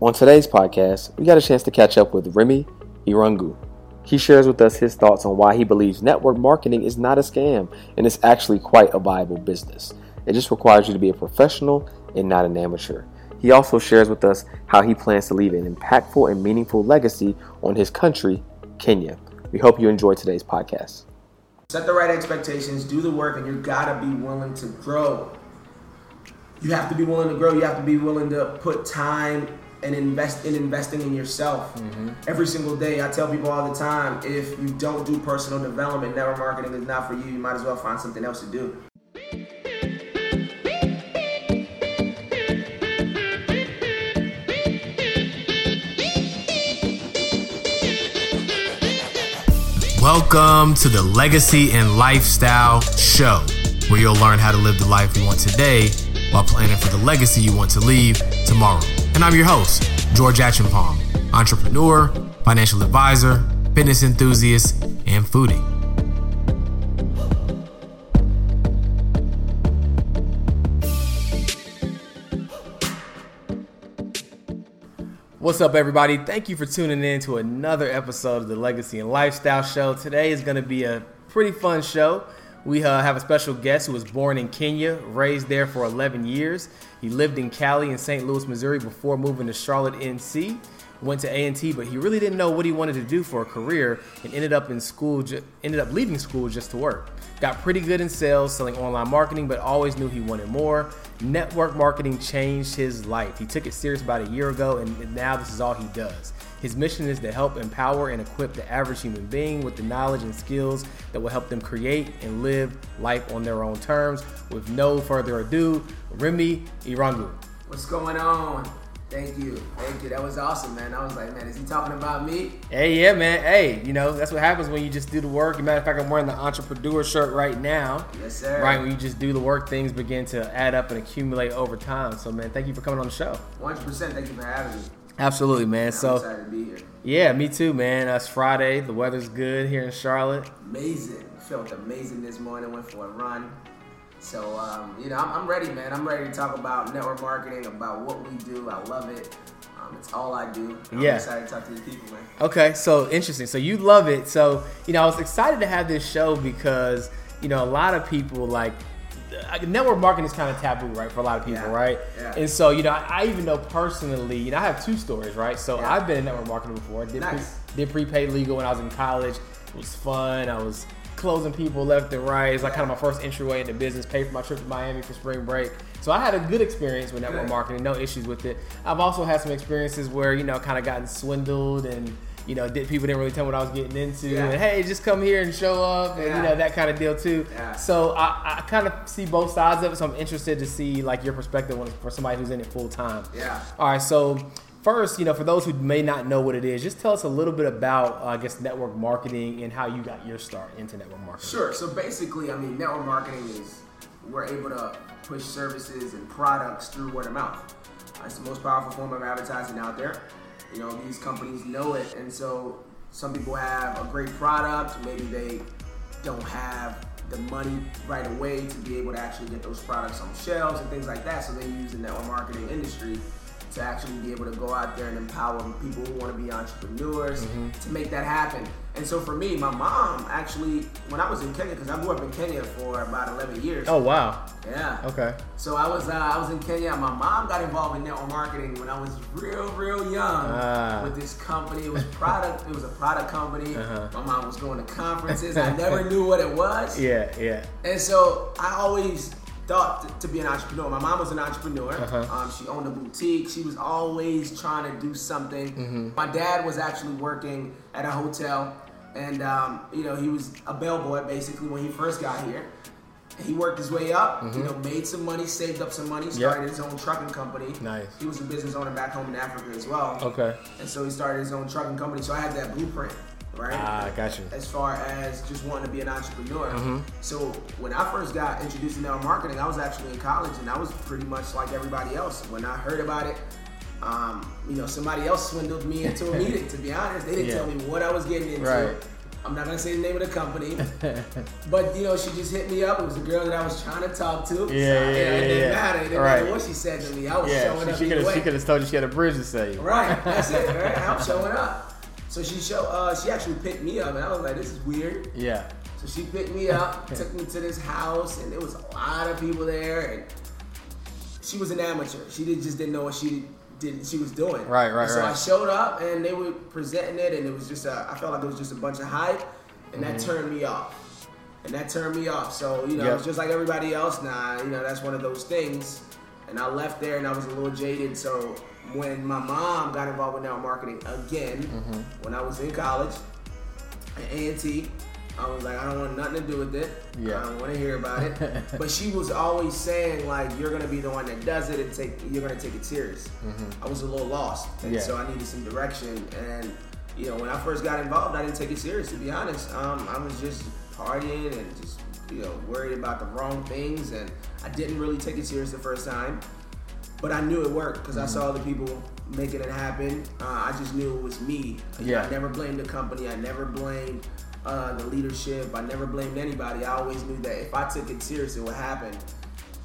On today's podcast, we got a chance to catch up with Remmy Irungu. He shares with us his thoughts on why he believes network marketing is not a scam and is actually quite a viable business. It just requires you to be a professional and not an amateur. He also shares with us how he plans to leave an impactful and meaningful legacy on his country, Kenya. We hope you enjoy today's podcast. Set the right expectations, do the work, and you gotta be willing to grow. You have to be willing to grow. You have to be willing to put time and invest in investing in yourself mm-hmm. every single day. I tell people all the time if you don't do personal development, network marketing is not for you. You might as well find something else to do. Welcome to the Legacy and Lifestyle Show, where you'll learn how to live the life you want today while planning for the legacy you want to leave tomorrow. And I'm your host, George Acheampong, entrepreneur, financial advisor, fitness enthusiast, and foodie. What's up, everybody? Thank you for tuning in to another episode of the Legacy and Lifestyle Show. Today is going to be a pretty fun show. We uh, have a special guest who was born in Kenya, raised there for 11 years. He lived in Cali and St. Louis, Missouri before moving to Charlotte, NC. Went to A&T, but he really didn't know what he wanted to do for a career and ended up in school, ju- ended up leaving school just to work. Got pretty good in sales, selling online marketing, but always knew he wanted more. Network marketing changed his life. He took it serious about a year ago, and now this is all he does. His mission is to help empower and equip the average human being with the knowledge and skills that will help them create and live life on their own terms. With no further ado, Remmy Irungu. What's going on? Thank you. Thank you. That was awesome, man. I was like, man, is he talking about me? Hey, yeah, man. Hey, you know, that's what happens when you just do the work. As a matter of fact, I'm wearing the entrepreneur shirt right now. Yes, sir. Right, when you just do the work, things begin to add up and accumulate over time. So, man, thank you for coming on the show. 100%. Thank you for having me. Absolutely, man. I'm so excited to be here. Yeah, me too, man. It's Friday. The weather's good here in Charlotte. Amazing. Felt amazing this morning. Went for a run. So um, you know, I'm, I'm, ready, man. I'm ready to talk about network marketing, about what we do. I love it. Um, it's all I do. I'm yeah. excited to talk to the people, man. Okay, so interesting. So you love it. So you know, I was excited to have this show because you know a lot of people like network marketing is kind of taboo, right, for a lot of people, yeah. right? Yeah. And so, you know, I, I, even know personally, you know, I have two stories, right? So yeah. I've been in network marketing before. Did, nice. pre, did prepaid legal when I was in college. It was fun. I was closing people left and right. It's like kind of my first entryway into business. Paid for my trip to Miami for spring break. So I had a good experience with network good. marketing. No issues with it. I've also had some experiences where you know, kind of gotten swindled and you know, did, people didn't really tell me what I was getting into. Yeah. And hey, just come here and show up, and yeah. you know that kind of deal too. Yeah. So I, I kind of see both sides of it. So I'm interested to see like your perspective on, for somebody who's in it full time. Yeah. All right. So first, you know, for those who may not know what it is, just tell us a little bit about, uh, I guess, network marketing and how you got your start into network marketing. Sure. So basically, I mean, network marketing is we're able to push services and products through word of mouth. It's the most powerful form of advertising out there. You know, these companies know it, and so some people have a great product. Maybe they don't have the money right away to be able to actually get those products on shelves and things like that. So they use the network marketing industry to actually be able to go out there and empower people who want to be entrepreneurs mm-hmm. to make that happen. And so for me, my mom actually, when I was in Kenya, because I grew up in Kenya for about 11 years. Oh wow! Yeah. Okay. So I was uh, I was in Kenya. My mom got involved in network marketing when I was real real young ah. with this company. It was product. it was a product company. Uh-huh. My mom was going to conferences. I never knew what it was. Yeah, yeah. And so I always thought to, to, be an entrepreneur. My mom was an entrepreneur. Uh-huh. Um, she owned a boutique. She was always trying to do something. Mm-hmm. My dad was actually working at a hotel, and um, you know he was a bellboy basically when he first got here. He worked his way up, mm-hmm. you know, made some money, saved up some money, started yep. his own trucking company. Nice. He was a business owner back home in Africa as well. Okay. And so he started his own trucking company. So I had that blueprint right? Ah, got you. As far as just wanting to be an entrepreneur. Mm-hmm. So when I first got introduced to network marketing, I was actually in college, and I was pretty much like everybody else. When I heard about it, um, you know, somebody else swindled me into a meeting. To be honest, they didn't Yeah. tell me what I was getting into. Right. I'm not gonna say the name of the company, but you know, she just hit me up. It was a girl that I was trying to talk to. Yeah, so, yeah, It didn't yeah. matter. It didn't Right. matter what she said to me. I was Yeah, showing she, up she could have she could have told you she had a bridge to say. Right, that's it. Right? I'm showing up. So she show, uh, she actually picked me up, and I was like, "This is weird." Yeah. So she picked me up, took me to this house, and there was a lot of people there. And she was an amateur. She did, just didn't know what she did. She was doing. Right, right, And so right. I showed up, and they were presenting it, and it was just a, I felt like it was just a bunch of hype, and that turned me off. And that turned me off. So you know, Mm-hmm. Yep. it was just like everybody else. Nah, you know, that's one of those things. And I left there, and I was a little jaded. So when my mom got involved with network marketing again, Mm-hmm. when I was in college at A&T. I was like, I don't want nothing to do with it. Yeah. I don't want to hear about it. but she was always saying like, you're gonna be the one that does it and take, you're gonna take it serious. I was a little lost, and Mm-hmm. Yeah. so I needed some direction. And you know, when I first got involved, I didn't take it serious. To be honest, um, I was just partying and just you know worried about the wrong things, and I didn't really take it serious the first time. But I knew it worked because I Mm-hmm. saw the people making it happen. Uh, I just knew it was me. Yeah. I never blamed the company. I never blamed uh, the leadership. I never blamed anybody. I always knew that if I took it serious, it would happen.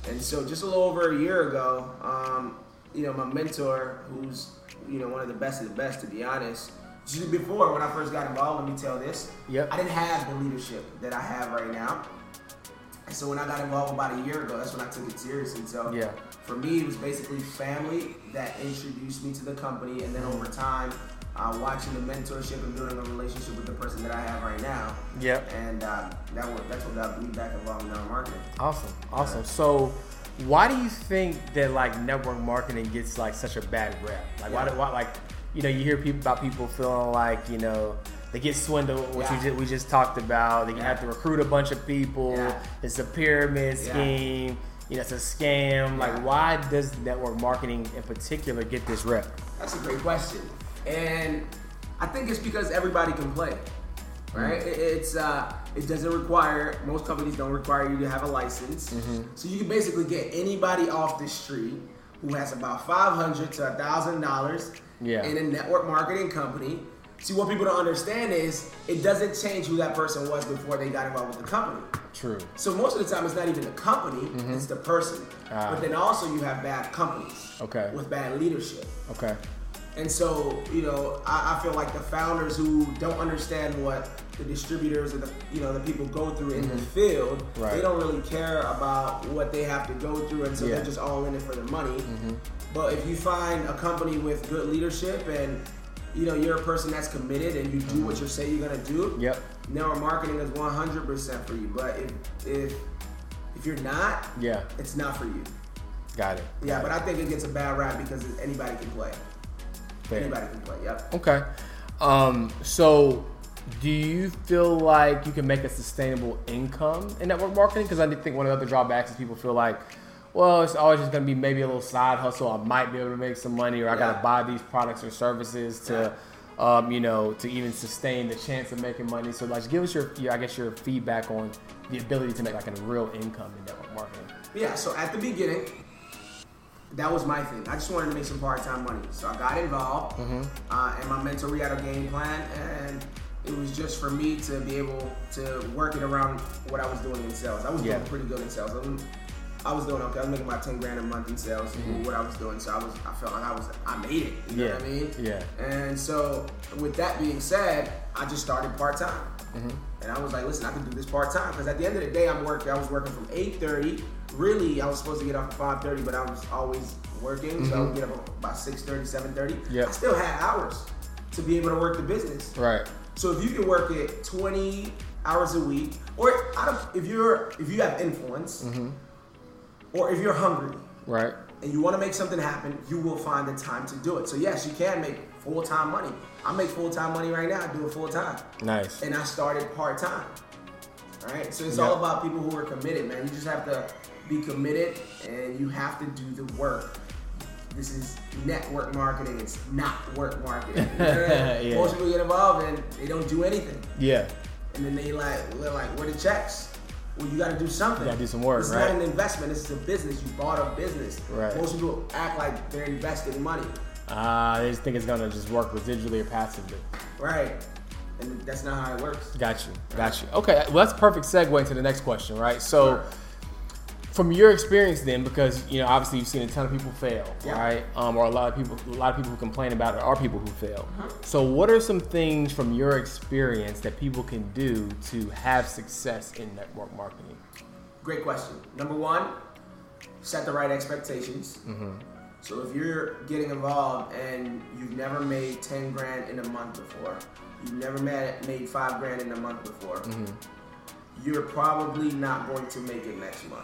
And so, just a little over a year ago, um, you know, my mentor, who's you know one of the best of the best, to be honest. Just before when I first got involved, let me tell this. Yep. I didn't have the leadership that I have right now. And so when I got involved about a year ago, that's when I took it seriously. So Yeah. for me, it was basically family that introduced me to the company, and then over time, uh, watching the mentorship and building a relationship with the person that I have right now. Yep. And uh, that was, that's what got me back involved in network marketing. Awesome, awesome. So, why do you think that like network marketing gets like such a bad rep? Like, why, Yeah. do why like you know you hear people about people feeling like you know they get swindled, which we, just, we just talked about. They Yeah. have to recruit a bunch of people. Yeah. It's a pyramid Yeah. scheme. You know, it's a scam. Like, why does network marketing in particular get this rep? That's a great question, and I think it's because everybody can play, right? It- It's uh, it doesn't require most companies don't require you to have a license, so you can basically get anybody off the street who has about five hundred to thousand dollars Yeah. in a network marketing company. See, what people don't understand is it doesn't change who that person was before they got involved with the company. True. So most of the time, it's not even the company; it's the person. Ah. But then also you have bad companies Okay. with bad leadership. Okay. And so, you know, I, I feel like the founders who don't understand what the distributors or the you know the people go through in the field, Mm-hmm. Right. they don't really care about what they have to go through, and so Yeah. Mm-hmm. they're just all in it for the money. But if you find a company with good leadership and you know you're a person that's committed and you do what you say you're gonna do, Mm-hmm. Yep. network marketing is 100% for you. But if if if you're not, Yeah. it's not for you. Got it. Yeah, Got but it. I think it gets a bad rap because anybody can play. Fair. Anybody can play. Yep. Okay. Um, so do you feel like you can make a sustainable income in network marketing? Because I think one of the other drawbacks is people feel like, well, it's always just going to be maybe a little side hustle. I might be able to make some money, or I gotta buy these products or services to, um, you know, to even sustain the chance of making money. So, like, give us your, your, I guess, your feedback on the ability to make like a real income in network marketing. Yeah, so at the beginning, that was my thing. I just wanted to make some part-time money. So I got involved, uh, and my mentor, we had a game plan, and it was just for me to be able to work it around what I was doing in sales. I was Yeah. doing pretty good in sales. I was, doing okay. I was making my ten grand a month in sales. with What I was doing, so I was, I felt like I was, I made it. You know Yeah. what I mean? Yeah. And so, with that being said, I just started part time, Mm-hmm. and I was like, "Listen, I can do this part time." Because at the end of the day, I'm working. I was working from 8:30. Really, I was supposed to get off at 5:30, but I was always working, so I would get up about 6:30, 7:30. Mm-hmm. I still had hours to be able to work the business. Right. So if you can work it 20 hours a week, or if you're if you have influence, Mm-hmm. Or if you're hungry, Right. and you want to make something happen, you will find the time to do it. So yes, you can make full time money. I make full time money right now. I do it full time, Nice. and I started part time. All right, so it's Yeah. all about people who are committed, man. You just have to be committed, and you have to do the work. This is network marketing. It's not work marketing. You know what I mean? Yeah. Most people get involved and they don't do anything, Yeah. and then they like, they're like, where the checks? Well, you got to do something. You gotta do some work, is right? not an investment. This is a business. You bought a business. Right. Most people act like they're investing money. Uh, they just think it's gonna just work residually or passively. Right. and that's not how it works. Got you. Got you. Okay. Well, that's a perfect segue into the next question, right? So, Sure. From your experience, then, because you know, obviously, you've seen a ton of people fail, Yeah. right? Um, or a lot of people, a lot of people who complain about it are people who fail. Uh-huh. So, what are some things from your experience that people can do to have success in network marketing? Great question. Number one, set the right expectations. So if you're getting involved and you've never made 10 grand in a month before, you've never made, made five grand in a month before, you're probably not going to make it next month.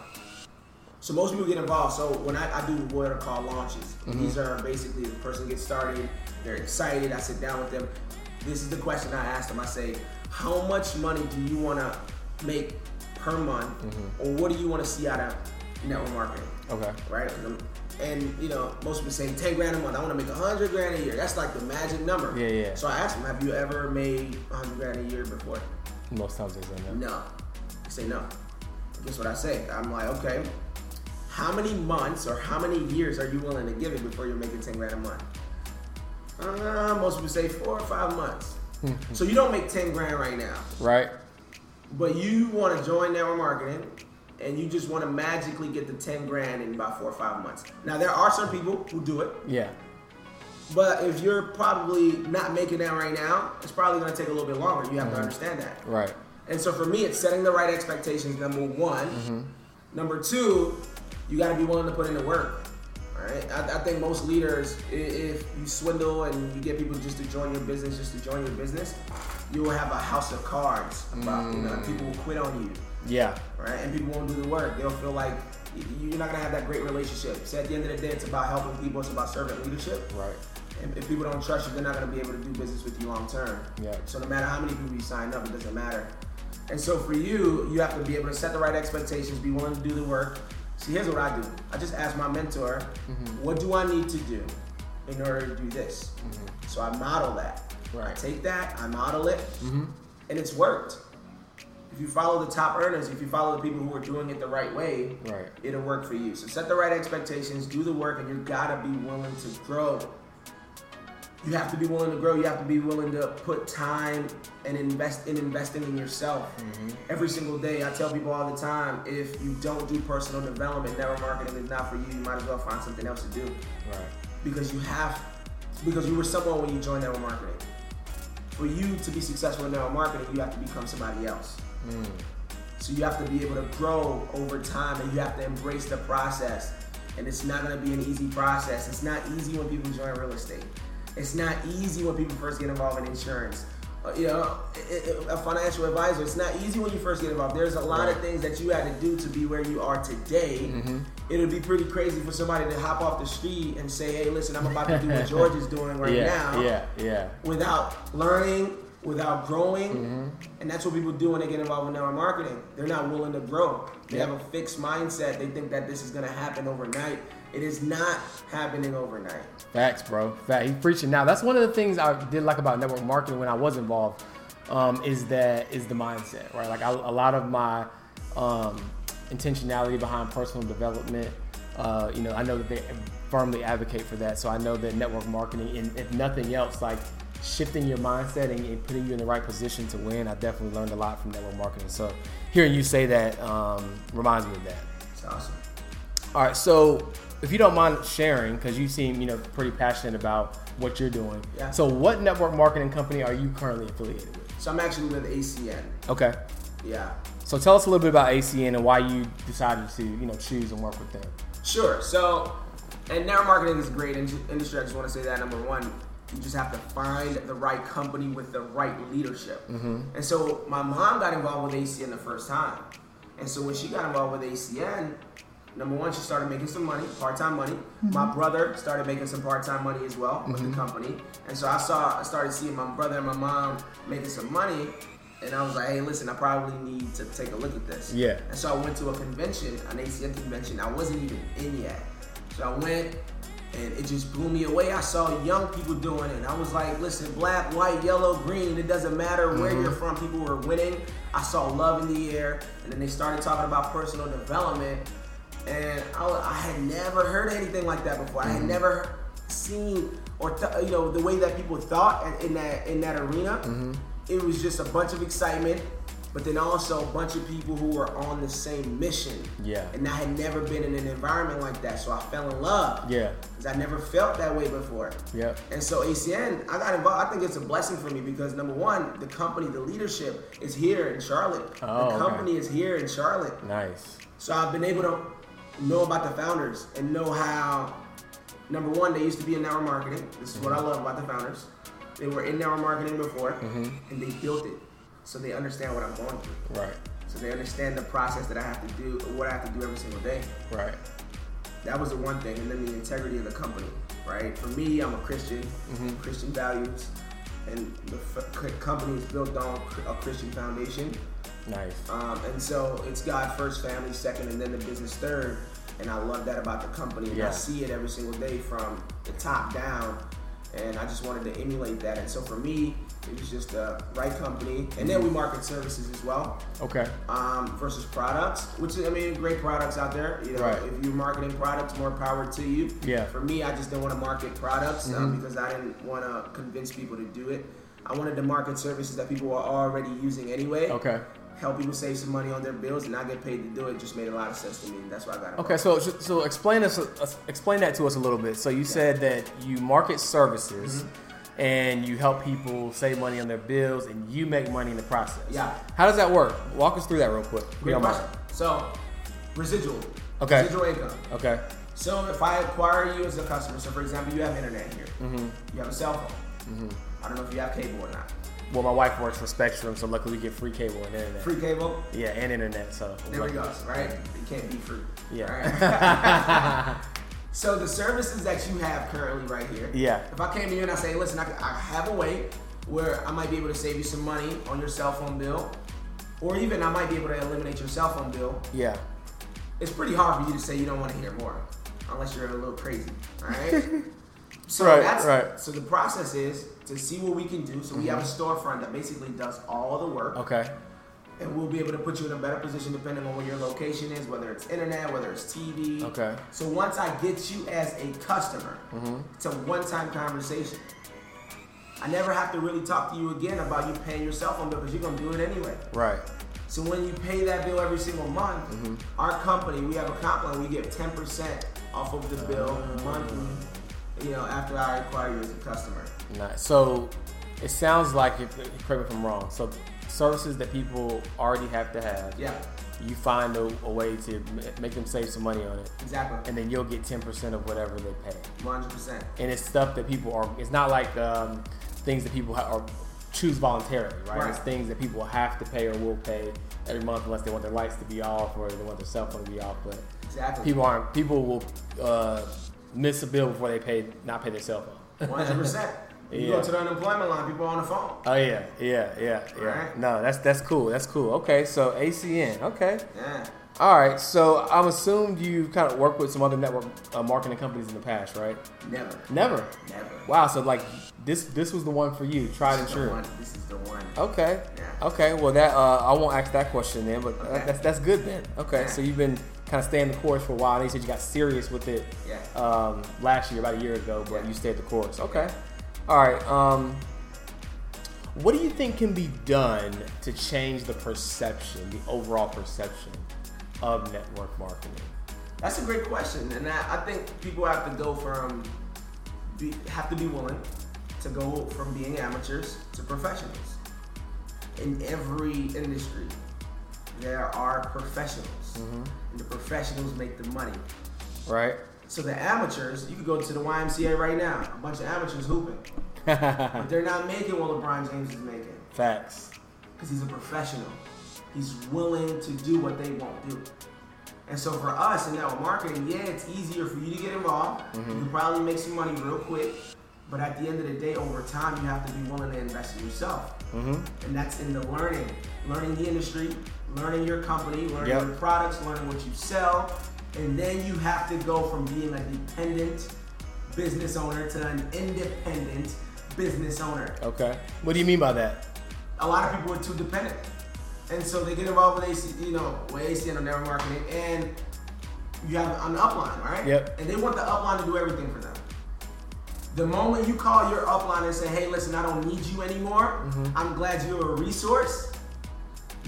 So most people get involved. So when I, I do what are called launches, mm-hmm. these are basically the person gets started, they're excited. I sit down with them. This is the question I ask them. I say, how much money do you want to make per month, mm-hmm. or what do you want to see out of network marketing? Okay. Right. I'm- And you know, most people say ten grand a month. I want to make a hundred grand a year. That's like the magic number. Yeah, yeah. So I asked them, have you ever made a hundred grand a year before? Most times they say no. No. They say no. Guess what I say? I'm like, okay. How many months or how many years are you willing to give it before you're making ten grand a month? Uh, most people say four or five months. so you don't make ten grand right now Right. but you want to join network marketing and you just want to magically get the 10 grand in about four or five months. Now, there are some people who do it, Yeah. but if you're probably not making that right now, it's probably going to take a little bit longer. You have Mm-hmm. to understand that. Right. And so for me, it's setting the right expectations, number one. Mm-hmm. Number two, you got to be willing to put in the work. All right. I, I think most leaders, if you swindle and you get people just to join your business, just to join your business, you will have a house of cards. About, you know, Mm. people will quit on you Yeah. right? And people won't do the work. They'll feel like you're not gonna have that great relationship. So at the end of the day, it's about helping people. It's about servant leadership. Right. And if people don't trust you, they're not gonna be able to do business with you long term. Yeah. So no matter how many people you sign up, it doesn't matter. And so for you, you have to be able to set the right expectations, be willing to do the work. See, here's what I do. I just ask my mentor, mm-hmm. what do I need to do in order to do this? Mm-hmm. So I model that. I Right. take that, I model it, mm-hmm. and it's worked. If you follow the top earners, if you follow the people who are doing it the right way, Right. it'll work for you. So set the right expectations, do the work, and you gotta be willing to grow. You have to be willing to grow. You have to be willing to put time and invest in investing in yourself. Mm-hmm. Every single day, I tell people all the time: if you don't do personal development, network marketing is not for you. You might as well find something else to do Right. because you have because you were someone when you joined network marketing. For you to be successful in network marketing, you have to become somebody else. Mm. So you have to be able to grow over time and you have to embrace the process. And it's not gonna be an easy process. It's not easy when people join real estate. It's not easy when people first get involved in insurance. Uh, you know, a financial advisor. It's not easy when you first get involved. There's a lot of things that you had to do to be where you are today. It would be pretty crazy for somebody to hop off the street and say, "Hey, listen, I'm about to do what George is doing right yeah. now." Yeah. Yeah. without learning, without growing. And that's what people do when they get involved in network marketing. They're not willing to grow. They have a fixed mindset. They think that this is going to happen overnight. It is not happening overnight. Facts, bro. Fact. He's preaching now. That's one of the things I did like about network marketing when I was involved. Um, is that is the mindset, right? Like I, a lot of my um, intentionality behind personal development. Uh, you know, I know that they firmly advocate for that. So I know that network marketing, and if nothing else, like shifting your mindset and, and putting you in the right position to win. I definitely learned a lot from network marketing. So hearing you say that um, reminds me of that. It's awesome. All right, so if you don't mind sharing, because you seem you know pretty passionate about what you're doing. Yeah. So what network marketing company are you currently affiliated with? So I'm actually with ACN. Okay. Yeah. So tell us a little bit about ACN and why you decided to you know choose and work with them. Sure. So, and network marketing is a great in- industry. I just want to say that number one, you just have to find the right company with the right leadership. Mm-hmm. And so, my mom got involved with ACN the first time, and so when she got involved with ACN, number one, she started making some money, part-time money. Mm-hmm. My brother started making some part-time money as well with the mm-hmm. company, and so I saw, I started seeing my brother and my mom making some money. And I was like, hey, listen, I probably need to take a look at this. Yeah. And so I went to a convention, an ACN convention. I wasn't even in yet. So I went and it just blew me away. I saw young people doing it. I was like, listen, black, white, yellow, green, it doesn't matter where mm-hmm. you're from. People were winning. I saw love in the air. And then they started talking about personal development. And I, I had never heard anything like that before. I had mm-hmm. never seen or th- you know the way that people thought in- in that in that arena. Mm-hmm. it was just a bunch of excitement, but then also a bunch of people who were on the same mission. Yeah. And I had never been in an environment like that, so I fell in love. Yeah. Because I never felt that way before. Yeah. And so ACN, I got involved. I think it's a blessing for me because number one, the company, the leadership is here in Charlotte. Oh, the okay. company is here in Charlotte. Nice. So I've been able to know about the founders and know how, number one, they used to be in network marketing. This is what I mm-hmm. love about the founders. They were in network marketing before mm-hmm. and they built it. So they understand what I'm going through. Right. So they understand the process that I have to do, what I have to do every single day. Right. That was the one thing. And then the integrity of the company, right? For me, I'm a Christian, mm-hmm. Christian values. And the f- company is built on a Christian foundation. Nice. Um, and so it's God first, family second, and then the business third. And I love that about the company. And Yeah. I see it every single day from the top down. And I just wanted to emulate that. And so for me, it was just the right company. And then we market services as well Okay. um, versus products, which I mean, great products out there. You know, Right. if you're marketing products, more power to you. Yeah. For me, I just didn't want to market products um, because I didn't want to convince people to do it. I wanted to market services that people were already using anyway. Okay. Help people save some money on their bills and not get paid to do it. Just made a lot of sense to me. and That's why I got it. Okay, so so explain us explain that to us a little bit. So you said that you market services Mm-hmm. and you help people save money on their bills and you make money in the process. Yeah. How does that work? Walk us through that real quick. Great question. So, residual. Okay. Residual income. Okay. So if I acquire you as a customer, so for example, you have internet here, Mm-hmm. you have a cell phone. I don't know if you have cable or not. Well, my wife works for Spectrum, so luckily we get free cable and internet. Free cable. Yeah, and internet. So There we go. Right? It can't be free. Yeah. Alright? so the services that you have currently right here. Yeah. If I came to you and I say, listen, I, I have a way where I might be able to save you some money on your cell phone bill, or even I might be able to eliminate your cell phone bill. Yeah. It's pretty hard for you to say you don't want to hear more, unless you're a little crazy. All right. So Right, that's right. so the process is to see what we can do. So we have a storefront that basically does all the work. Okay. and we'll be able to put you in a better position depending on where your location is, whether it's internet, whether it's TV. Okay. So once I get you as a customer, Mm-hmm. it's a one-time conversation. I never have to really talk to you again about you paying your cell phone bill because you're gonna do it anyway. Right. So when you pay that bill every single month, Mm-hmm. our company, we have a comp plan, we get 10% off of the bill Oh. monthly, you know, after I acquire you as a customer. Nice. So it sounds like, if, correct me if I'm wrong. So services that people already have to have, Yeah, you find a, a way to make them save some money on it, exactly. and then you'll get 10% of whatever they pay. 100%. And it's stuff that people are. It's not like um, things that people ha- are choose voluntarily, right? Right. It's things that people have to pay or will pay every month unless they want their lights to be off or they want their cell phone to be off. But Exactly. people aren't. People will uh, miss a bill before they pay, not pay their cell phone. One hundred percent. You Yeah. go to the unemployment line, people are on the phone. Oh yeah, yeah, yeah, yeah. Right. No, that's that's cool. That's cool. Okay, so ACN. Okay. Yeah. All right. So I'm assumed you've kind of worked with some other network uh, marketing companies in the past, right? Never. Never. Never. Wow. So like this this was the one for you. Tried and This is the true. one. This is the one. Okay. Yeah. Okay. Well, that uh, I won't ask that question then, but Okay. that's that's good then. Okay. Yeah. So you've been kind of staying the course for a while. They said you got serious with it Yeah. um, last year, about a year ago, but Yeah. you stayed the course. Okay. All right. Um, what do you think can be done to change the perception, the overall perception of network marketing? That's a great question, and I, I think people have to go from be, have to be willing to go from being amateurs to professionals. In every industry, there are professionals, Mm-hmm. and the professionals make the money. Right. So the amateurs, you could go to the YMCA right now, a bunch of amateurs hooping, but they're not making what LeBron James is making. Facts. because he's a professional. He's willing to do what they won't do. And so for us in network marketing, yeah, it's easier for you to get involved. You can probably make some money real quick. But at the end of the day, over time, you have to be willing to invest in yourself. Mm-hmm. And that's in the learning. Learning the industry, learning your company, learning Yep. your products, learning what you sell. And then you have to go from being a dependent business owner to an independent business owner Okay. What do you mean by that? a lot of people are too dependent. And so they get involved with AC, you know, with ACN or network marketing, and you have an upline, right? Yep. And they want the upline to do everything for them. The moment you call your upline and say, "Hey, listen, I don't need you anymore. Mm-hmm. I'm glad you're a resource,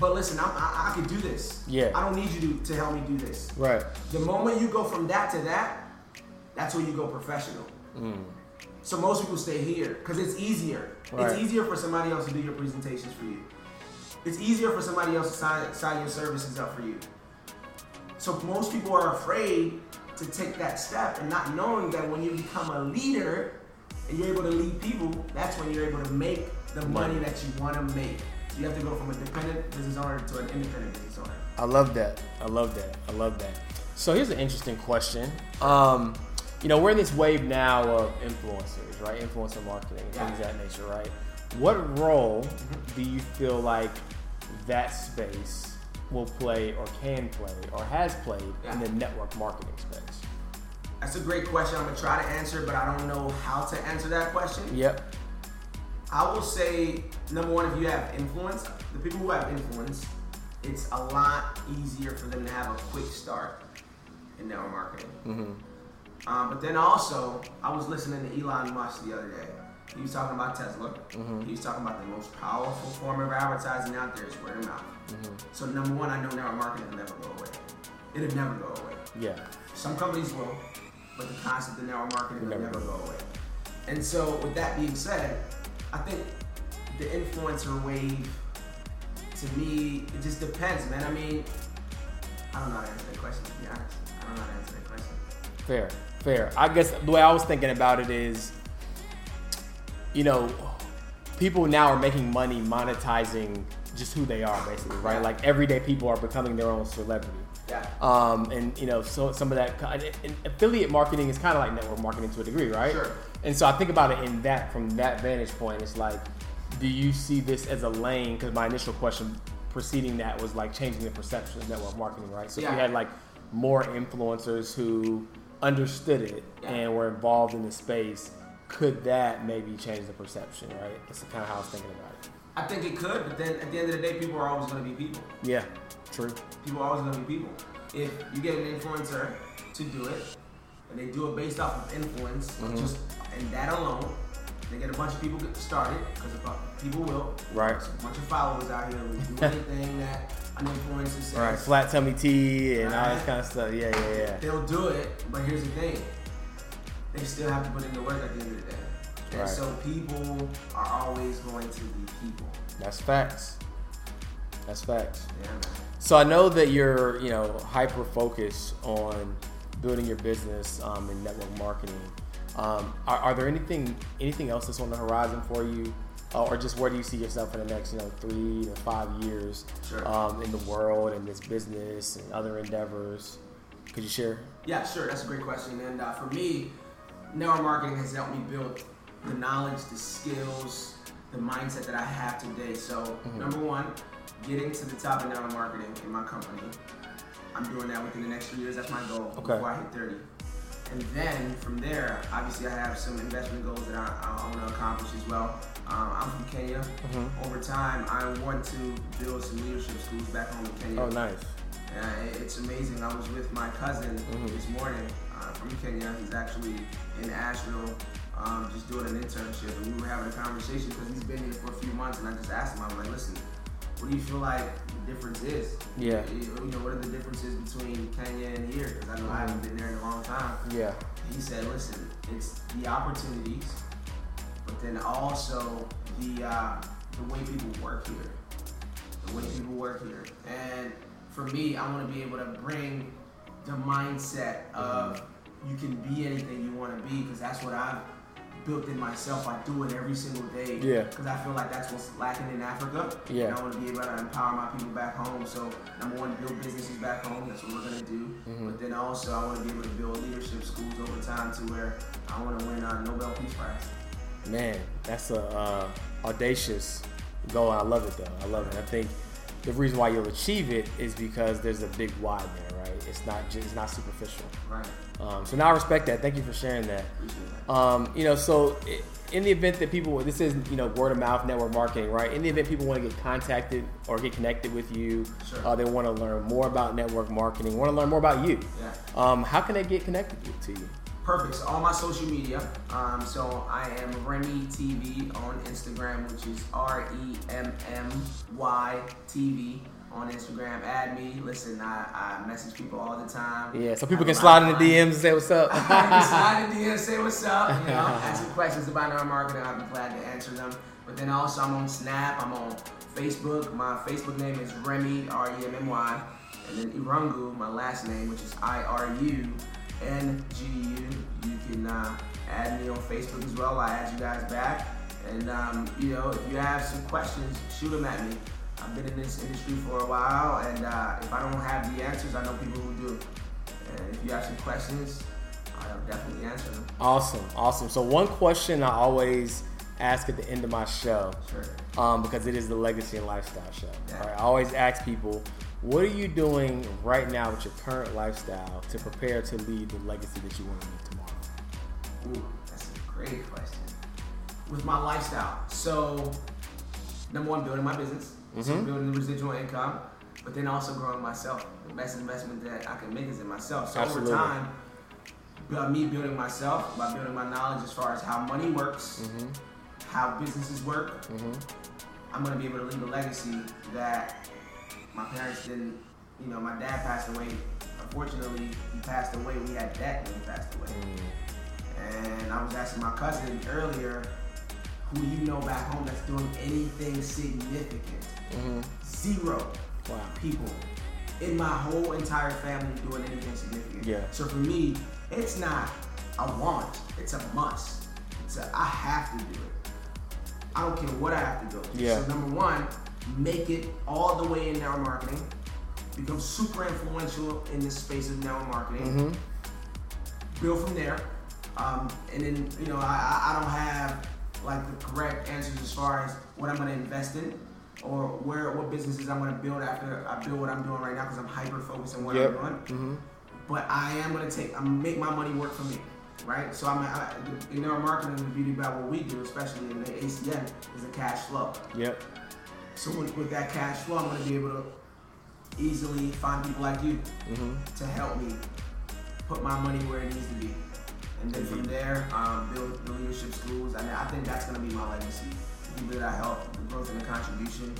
but listen, I'm, I, I could do this. Yeah. I don't need you to, to help me do this." Right. The moment you go from that to that, that's when you go professional. Mm. So most people stay here because it's easier. Right. It's easier for somebody else to do your presentations for you. It's easier for somebody else to sign, sign your services up for you. So most people are afraid to take that step and not knowing that when you become a leader and you're able to lead people, that's when you're able to make the money that you want to make. You have to go from a dependent business owner to an independent business owner. I love that. I love that. I love that. So here's an interesting question. Um, you know, we're in this wave now of influencers, right? Influencer marketing, Yeah. things of that nature, right? What role do you feel like that space will play or can play or has played Yeah. in the network marketing space? That's a great question. I'm gonna try to answer, but I don't know how to answer that question. Yep. I will say, number one, if you have influence, the people who have influence, it's a lot easier for them to have a quick start in network marketing. Mm-hmm. Um, but then also, I was listening to Elon Musk the other day. He was talking about Tesla. Mm-hmm. He was talking about the most powerful form of advertising out there is word of mouth. Mm-hmm. So number one, I know network marketing will never go away. It'll never go away. Yeah. Some companies will, but the concept of network marketing will Never never, go away. And so, with that being said, I think the influencer wave, to me, it just depends, man. I mean, I don't know how to answer that question, to be honest. I don't know how to answer that question. Fair, fair. I guess the way I was thinking about it is, you know, people now are making money monetizing just who they are, basically, right? Like everyday people are becoming their own celebrity. Yeah. Um, and you know, so some of that and affiliate marketing is kind of like network marketing to a degree, right? Sure. And so I think about it in that from that vantage point. It's like, do you see this as a lane? Because my initial question preceding that was like changing the perception of network marketing, right? So if Yeah. you had like more influencers who understood it Yeah. and were involved in the space, could that maybe change the perception, right? That's kind of how I was thinking about it. I think it could, but then at the end of the day, people are always going to be people. Yeah, true. People are always going to be people. If you get an influencer to do it, and they do it based off of influence, Mm-hmm. just and that alone, they get a bunch of people get started because people will. Right. There's a bunch of followers out here who do anything that an influencer says. All right, flat tummy tea and all this kind of stuff. Yeah, yeah, yeah. They'll do it, but here's the thing: they still have to put in the work at the end of the day. And Right. so people are always going to be people. That's facts. That's facts. Yeah, man. So I know that you're, you know, hyper focused on building your business um, in network marketing. Um, are, are there anything anything else that's on the horizon for you, uh, or just where do you see yourself in the next, you know, three to five years Sure. um, in the world and this business and other endeavors? Could you share? Yeah, sure. That's a great question. And uh, for me, network marketing has helped me build the knowledge, the skills, the mindset that I have today. So, Mm-hmm. number one, getting to the top of network marketing in my company. I'm doing that within the next three years. That's my goal Okay. before I hit 30. And then from there, obviously, I have some investment goals that I, I want to accomplish as well. Um, I'm from Kenya. Mm-hmm. Over time, I want to build some leadership schools back home in Kenya. Oh, nice. Uh, it's amazing. I was with my cousin Mm-hmm. this morning uh, from Kenya. He's actually in Asheville, um, just doing an internship, and we were having a conversation because he's been here for a few months. And I just asked him, I was like, "Listen, what do you feel like the difference is? Yeah. You, you know, what are the differences between Kenya and here? Because I know I haven't been there in a long time." Yeah. He said, "Listen, it's the opportunities, but then also the uh, the way people work here, the way people work here. And for me, I want to be able to bring the mindset of you can be anything you want to be, because that's what I've built in myself. I do it every single day. Yeah. Because I feel like that's what's lacking in Africa. Yeah. And I want to be able to empower my people back home. So number one, build businesses back home. That's what we're gonna do. Mm-hmm. But then also, I want to be able to build leadership schools over time to where I want to win a Nobel Peace Prize. Man, that's a uh, audacious goal. I love it though. I love it. I think the reason why you'll achieve it is because there's a big why there, right? It's not just it's not superficial. Right. Um, so now I respect that. Thank you for sharing that. That. Um, you know, so in the event that people, this is you know word of mouth network marketing, right? In the event people want to get contacted or get connected with you, Sure. uh, they want to learn more about network marketing, want to learn more about you. Yeah. Um, how can they get connected to you? Perfect. So all my social media. Um, so I am Remmy TV on Instagram, which is R E M M Y TV on Instagram. Add me. Listen, I, I message people all the time. Yeah, so people can slide in the. DMs and say what's up. slide in the DM, say what's up. You know, ask me questions about network marketing. I'll be glad to answer them. But then also, I'm on Snap. I'm on Facebook. My Facebook name is Remmy R E M M Y, and then Irungu, my last name, which is I R U N G U. You can uh, add me on Facebook as well. I add you guys back. And um, you know, if you have some questions, shoot them at me. I've been in this industry for a while, and uh, if I don't have the answers, I know people who do. And if you have some questions, I'll definitely answer them. Awesome, awesome. So one question I always ask at the end of my show, Sure. um, because it is the legacy and lifestyle show. Yeah. Right, I always ask people, what are you doing right now with your current lifestyle to prepare to lead the legacy that you want to leave tomorrow? Ooh, that's a great question. With my lifestyle, so number one, building my business, so Mhm. building the residual income, but then also growing myself. The best investment that I can make is in myself. So Absolutely. over time, by me building myself, by building my knowledge as far as how money works, Mm-hmm. how businesses work, Mm-hmm. I'm gonna be able to leave a legacy that my parents didn't. You know, my dad passed away. Unfortunately, he passed away. We had debt when he passed away. And I was asking my cousin earlier, who do you know back home that's doing anything significant? Mm-hmm. Zero Wow. people in my whole entire family doing anything significant. Yeah. So for me, it's not a want, it's a must. It's a I have to do it. I don't care what I have to go through. Yeah. So number one, make it all the way in network marketing. Become super influential in this space of network marketing Mm-hmm. build from there. Um, and then, you know, I, I don't have like the correct answers as far as what I'm gonna invest in or where what businesses I'm gonna build after I build what I'm doing right now because I'm hyper focused on what Yep. I'm doing. Mm-hmm. But I am gonna take, I'm make my money work for me, right? So I'm, I, in our marketing, the beauty about what we do, especially in the ACN, is the cash flow. Yep. So with, with that cash flow, I'm gonna be able to easily find people like you Mm-hmm. to help me put my money where it needs to be. And then from there, um, build the leadership schools. And I think that's going to be my legacy. People that I help, the growth and the contribution.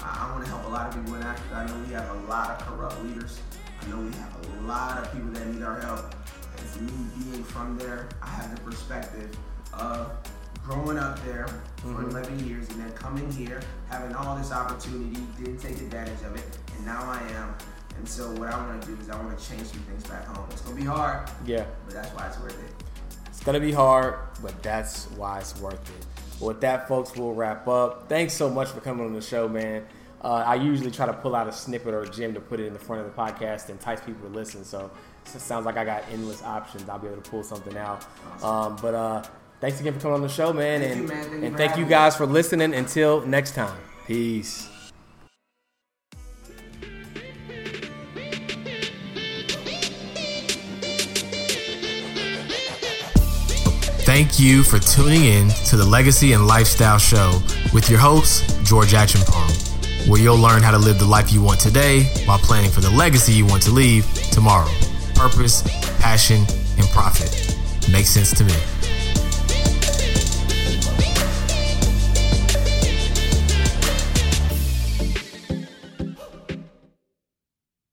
I, I want to help a lot of people in Africa. I know we have a lot of corrupt leaders. I know we have a lot of people that need our help. And for me being from there, I have the perspective of growing up there for Mhm. 11 years and then coming here, having all this opportunity, didn't take advantage of it, and now I am. And so what I want to do is I want to change some things back home. It's gonna be hard, Yeah. but that's why it's worth it. It's gonna be hard, but that's why it's worth it. With that, folks, we'll wrap up. Thanks so much for coming on the show, man. Uh, I usually try to pull out a snippet or a gem to put it in the front of the podcast to entice people to listen. So it sounds like I got endless options. I'll be able to pull something out. Um, but uh, thanks again for coming on the show, man. Thank and you, man. Thank you and for thank having you me. guys for listening. Until next time, peace. Thank you for tuning in to the Legacy and Lifestyle Show with your host, George Acheampong, where you'll learn how to live the life you want today while planning for the legacy you want to leave tomorrow. Purpose, passion, and profit. Makes sense to me.